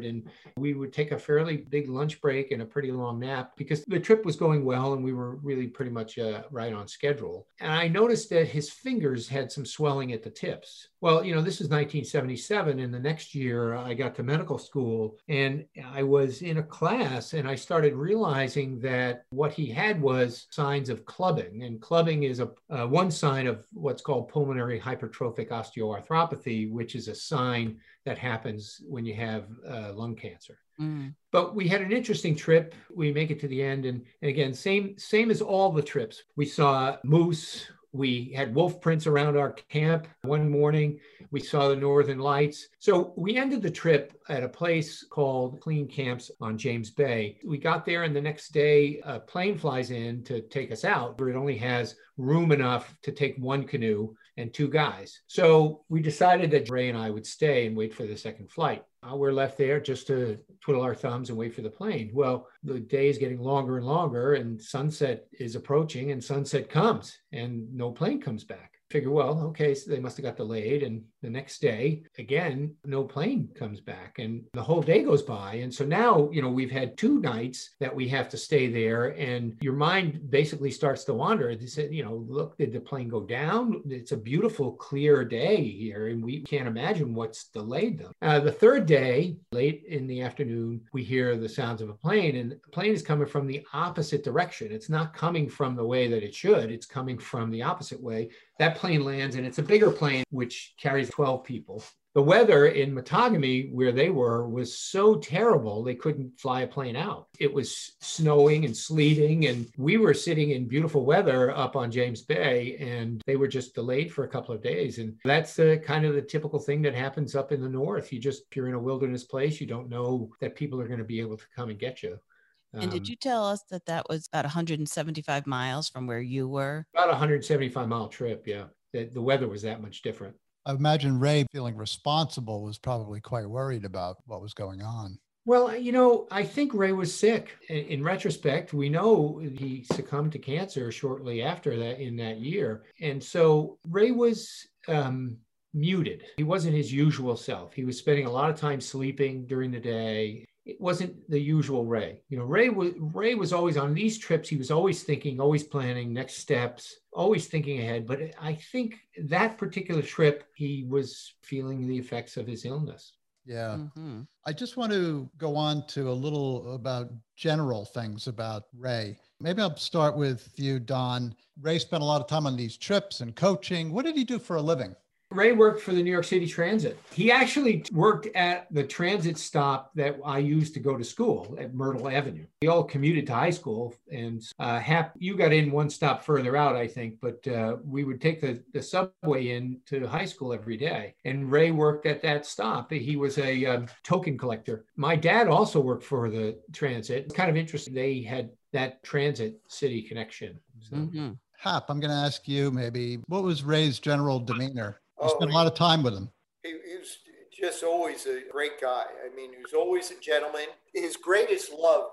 and we would take a fairly big lunch break and a pretty long nap because the trip was going well and we were really pretty much uh, right on schedule. And I noticed that his fingers had some swelling at the tips. Well, you know, this is 1977, and the next year I got to medical school and I was in a class and I started realizing that what he had was signs of clubbing. And clubbing is a uh, one sign of what's called pulmonary hypertrophic osteoarthropathy, which is a sign that happens when you have uh, lung cancer. Mm. But we had an interesting trip. We make it to the end, and, and again, same same as all the trips. We saw moose. We had wolf prints around our camp. One morning, we saw the northern lights. So we ended the trip at a place called Clean Camps on James Bay. We got there, and the next day, a plane flies in to take us out, but it only has room enough to take one canoe and two guys. So we decided that Ray and I would stay and wait for the second flight. Uh, we're left there just to twiddle our thumbs and wait for the plane. Well, the day is getting longer and longer, and sunset is approaching, and sunset comes, and no plane comes back. Figure, well, okay, so they must have got delayed. And the next day, again, no plane comes back and the whole day goes by. And so now, you know, we've had two nights that we have to stay there and your mind basically starts to wander. They said, you know, look, did the plane go down? It's a beautiful, clear day here and we can't imagine what's delayed them. Uh, the third day, late in the afternoon, we hear the sounds of a plane and the plane is coming from the opposite direction. It's not coming from the way that it should. It's coming from the opposite way. That plane lands and it's a bigger plane which carries 12 people. The weather in Matagami, where they were, was so terrible they couldn't fly a plane out. It was snowing and sleeting, and we were sitting in beautiful weather up on James Bay, and they were just delayed for a couple of days. And that's the kind of the typical thing that happens up in the north. You just, you're in a wilderness place, you don't know that people are going to be able to come and get you. And did Um, you tell us that that was about 175 miles from where you were? About a 175 mile trip, yeah. The, the weather was that much different. I imagine Ray feeling responsible was probably quite worried about what was going on. Well, you know, I think Ray was sick. In, in retrospect, we know he succumbed to cancer shortly after that in that year. And so Ray was um, muted. He wasn't his usual self. He was spending a lot of time sleeping during the day. It wasn't the usual Ray. You know, Ray was Ray was always on these trips. He was always thinking, always planning next steps, always thinking ahead. But I think that particular trip, he was feeling the effects of his illness. Yeah. hmm I just want to go on to a little about general things about Ray. Maybe I'll start with you, Don. Ray spent a lot of time on these trips and coaching. What did he do for a living? Ray worked for the New York City Transit. He actually worked at the transit stop that I used to go to school at Myrtle Avenue. We all commuted to high school, and uh, Hap, you got in one stop further out, I think, but uh, we would take the, the subway in to high school every day. And Ray worked at that stop. He was a um, token collector. My dad also worked for the transit. It's kind of interesting. They had that transit city connection. So. hmm Hap, I'm going to ask you maybe what was Ray's general demeanor? You Oh, spent a lot of time with him. He, he was just always a great guy. I mean, he was always a gentleman. His greatest love,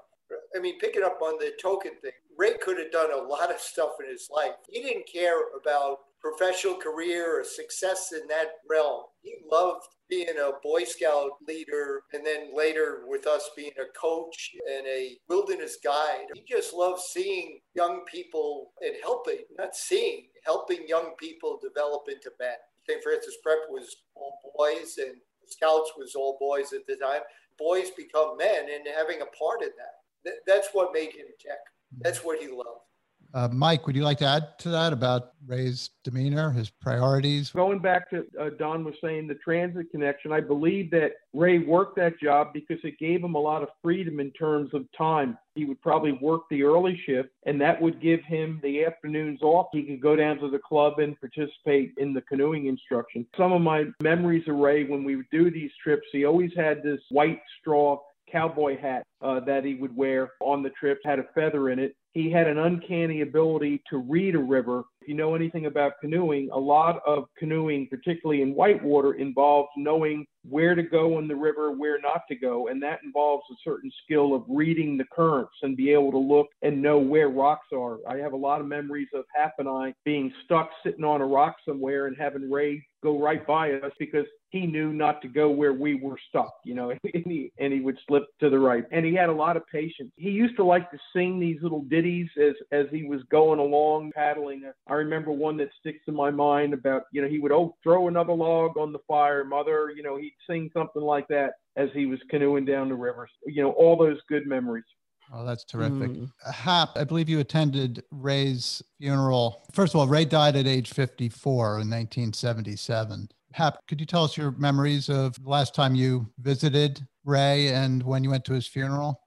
I mean, picking up on the token thing, Ray could have done a lot of stuff in his life. He didn't care about professional career or success in that realm. He loved being a Boy Scout leader and then later with us being a coach and a wilderness guide. He just loved seeing young people and helping, not seeing, helping young people develop into men. St. Francis Prep was all boys and Scouts was all boys at the time. Boys become men and having a part in that. That's what made him tech. That's what he loved. Uh, Mike, would you like to add to that about Ray's demeanor, his priorities? Going back to uh, Don was saying the transit connection, I believe that Ray worked that job because it gave him a lot of freedom in terms of time. He would probably work the early shift, and that would give him the afternoons off. He could go down to the club and participate in the canoeing instruction. Some of my memories of Ray when we would do these trips, he always had this white straw cowboy hat uh, that he would wear on the trips, had a feather in it. He had an uncanny ability to read a river. If you know anything about canoeing, a lot of canoeing, particularly in whitewater, involves knowing where to go in the river, where not to go. And that involves a certain skill of reading the currents and be able to look and know where rocks are. I have a lot of memories of Hap and I being stuck sitting on a rock somewhere and having Ray go right by us because he knew not to go where we were stuck, you know, [laughs] and he, and he would slip to the right. And he had a lot of patience. He used to like to sing these little ditties as, as he was going along paddling. I remember one that sticks in my mind about, you know, he would, oh, throw another log on the fire, mother, you know, he'd sing something like that as he was canoeing down the river. You know, all those good memories. Oh, that's terrific. Mm. Hap, I believe you attended Ray's funeral. First of all, Ray died at age 54 in 1977. Hap, could you tell us your memories of the last time you visited Ray and when you went to his funeral?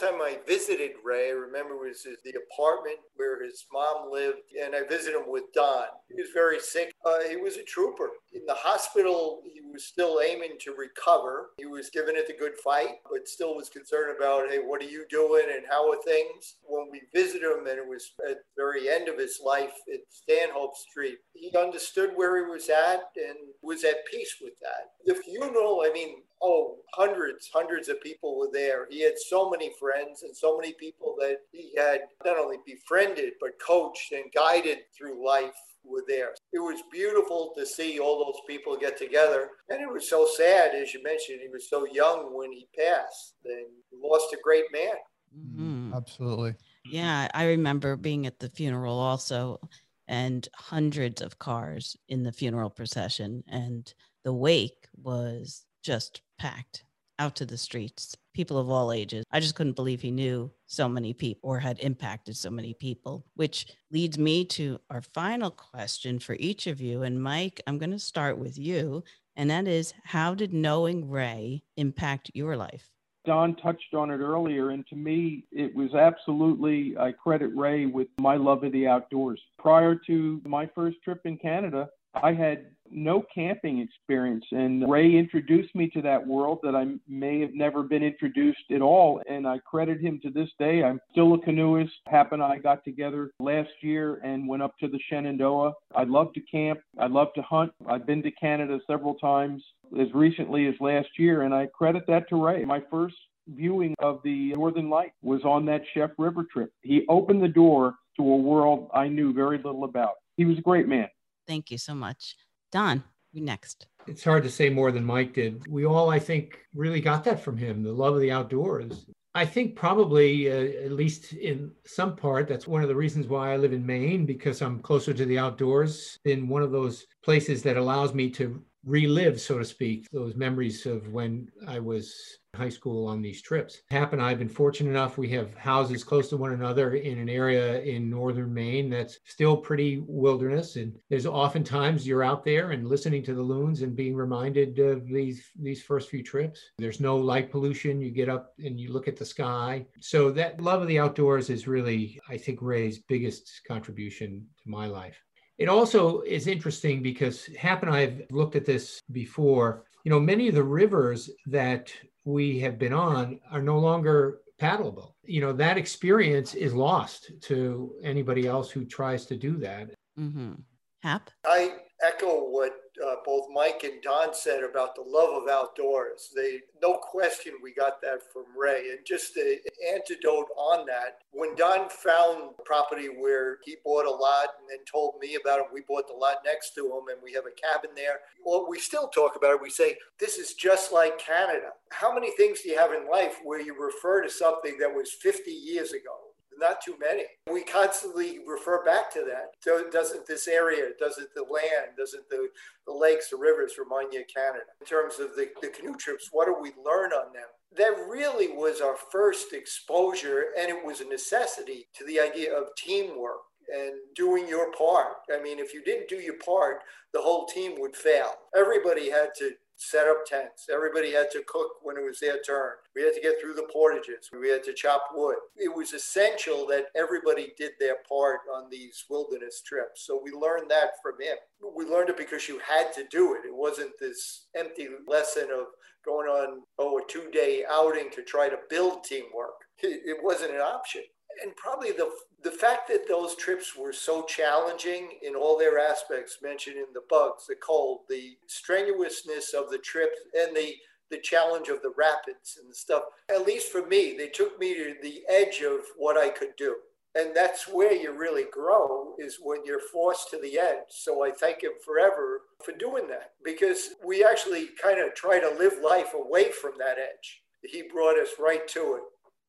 Last time I visited Ray, I remember it was the apartment where his mom lived, and I visited him with Don. He was very sick. Uh, he was a trooper. In the hospital, he was still aiming to recover. He was giving it the good fight, but still was concerned about, hey, what are you doing and how are things? When we visited him, and it was at the very end of his life at Stanhope Street, he understood where he was at and was at peace with that. The funeral, I mean, oh, hundreds, hundreds of people were there. He had so many friends and so many people that he had not only befriended, but coached and guided through life were there. It was beautiful to see all those people get together. And it was so sad, as you mentioned, he was so young when he passed. And lost a great man. Mm-hmm. Absolutely. Yeah, I remember being at the funeral also and hundreds of cars in the funeral procession and the wake was just packed out to the streets, people of all ages. I just couldn't believe he knew so many people or had impacted so many people, which leads me to our final question for each of you. And Mike, I'm going to start with you. And that is how did knowing Ray impact your life? Don touched on it earlier, and to me, it was absolutely, I credit Ray with my love of the outdoors. Prior to my first trip in Canada, I had no camping experience, and Ray introduced me to that world that I may have never been introduced at all. And I credit him to this day. I'm still a canoeist. Hap and I got together last year and went up to the Shenandoah. I love to camp. I love to hunt. I've been to Canada several times as recently as last year, and I credit that to Ray. My first viewing of the Northern Light was on that Chef River trip. He opened the door to a world I knew very little about. He was a great man. Thank you so much. Don, you next. It's hard to say more than Mike did. We all, I think, really got that from him the love of the outdoors. I think probably, uh, at least in some part, that's one of the reasons why I live in Maine because I'm closer to the outdoors. In one of those places that allows me to relive, so to speak, those memories of when I was high school on these trips. Hap and I have been fortunate enough. We have houses close to one another in an area in northern Maine that's still pretty wilderness. And there's oftentimes you're out there and listening to the loons and being reminded of these these first few trips. There's no light pollution. You get up and you look at the sky. So that love of the outdoors is really, I think, Ray's biggest contribution to my life. It also is interesting because Hap and I have looked at this before. You know, many of the rivers that we have been on are no longer paddleable. You know, that experience is lost to anybody else who tries to do that. Mm-hmm. Hap? I echo what uh, both Mike and Don said about the love of outdoors. They, no question, we got that from Ray. And just the antidote on that, when Don found property where he bought a lot and then told me about it, we bought the lot next to him and we have a cabin there. Well, we still talk about it. We say, this is just like Canada. How many things do you have in life where you refer to something that was 50 years ago? Not too many. We constantly refer back to that. So doesn't this area, doesn't the land, doesn't the, the lakes, the rivers remind you of Canada? In terms of the, the canoe trips, what do we learn on them? That really was our first exposure, and it was a necessity to the idea of teamwork and doing your part. I mean, if you didn't do your part, the whole team would fail. Everybody had to set up tents. Everybody had to cook when it was their turn. We had to get through the portages. We had to chop wood. It was essential that everybody did their part on these wilderness trips. So we learned that from him. We learned it because you had to do it. It wasn't this empty lesson of going on, oh, a two day outing to try to build teamwork. It wasn't an option and probably the the fact that those trips were so challenging in all their aspects mentioned in the bugs, the cold, the strenuousness of the trips, and the the challenge of the rapids and stuff. At least for me, they took me to the edge of what I could do. And that's where you really grow is when you're forced to the edge. So I thank him forever for doing that because we actually kind of try to live life away from that edge. He brought us right to it.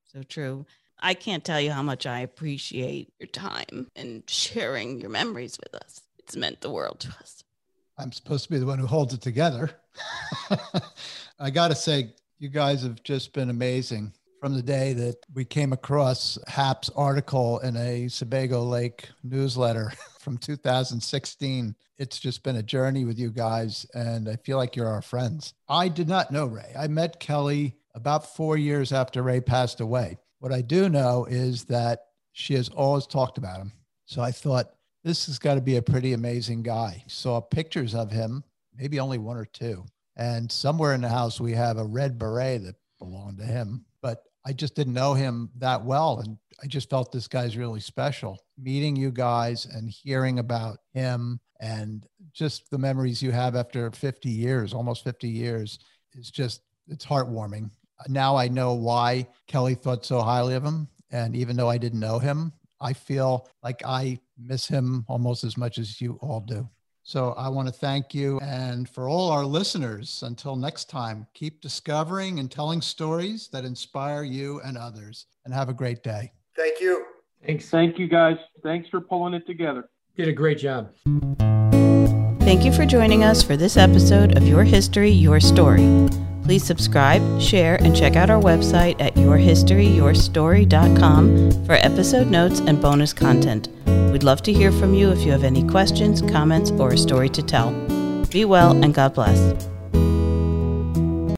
So true. I can't tell you how much I appreciate your time and sharing your memories with us. It's meant the world to us. I'm supposed to be the one who holds it together. [laughs] I got to say, you guys have just been amazing from the day that we came across Hap's article in a Sebago Lake newsletter [laughs] from 2016. It's just been a journey with you guys, and I feel like you're our friends. I did not know Ray. I met Kelly about four years after Ray passed away. What I do know is that she has always talked about him. So I thought this has got to be a pretty amazing guy. Saw pictures of him, maybe only one or two. And somewhere in the house, we have a red beret that belonged to him. But I just didn't know him that well. And I just felt this guy's really special. Meeting you guys and hearing about him and just the memories you have after 50 years, almost 50 years, is just, it's heartwarming now I know why Kelly thought so highly of him. And even though I didn't know him, I feel like I miss him almost as much as you all do. So I want to thank you. And for all our listeners, until next time, keep discovering and telling stories that inspire you and others. And have a great day. Thank you. Thanks. Thank you guys. Thanks for pulling it together. Did a great job. Thank you for joining us for this episode of Your History, Your Story. Please subscribe, share, and check out our website at yourhistoryyourstory.com for episode notes and bonus content. We'd love to hear from you if you have any questions, comments, or a story to tell. Be well and God bless.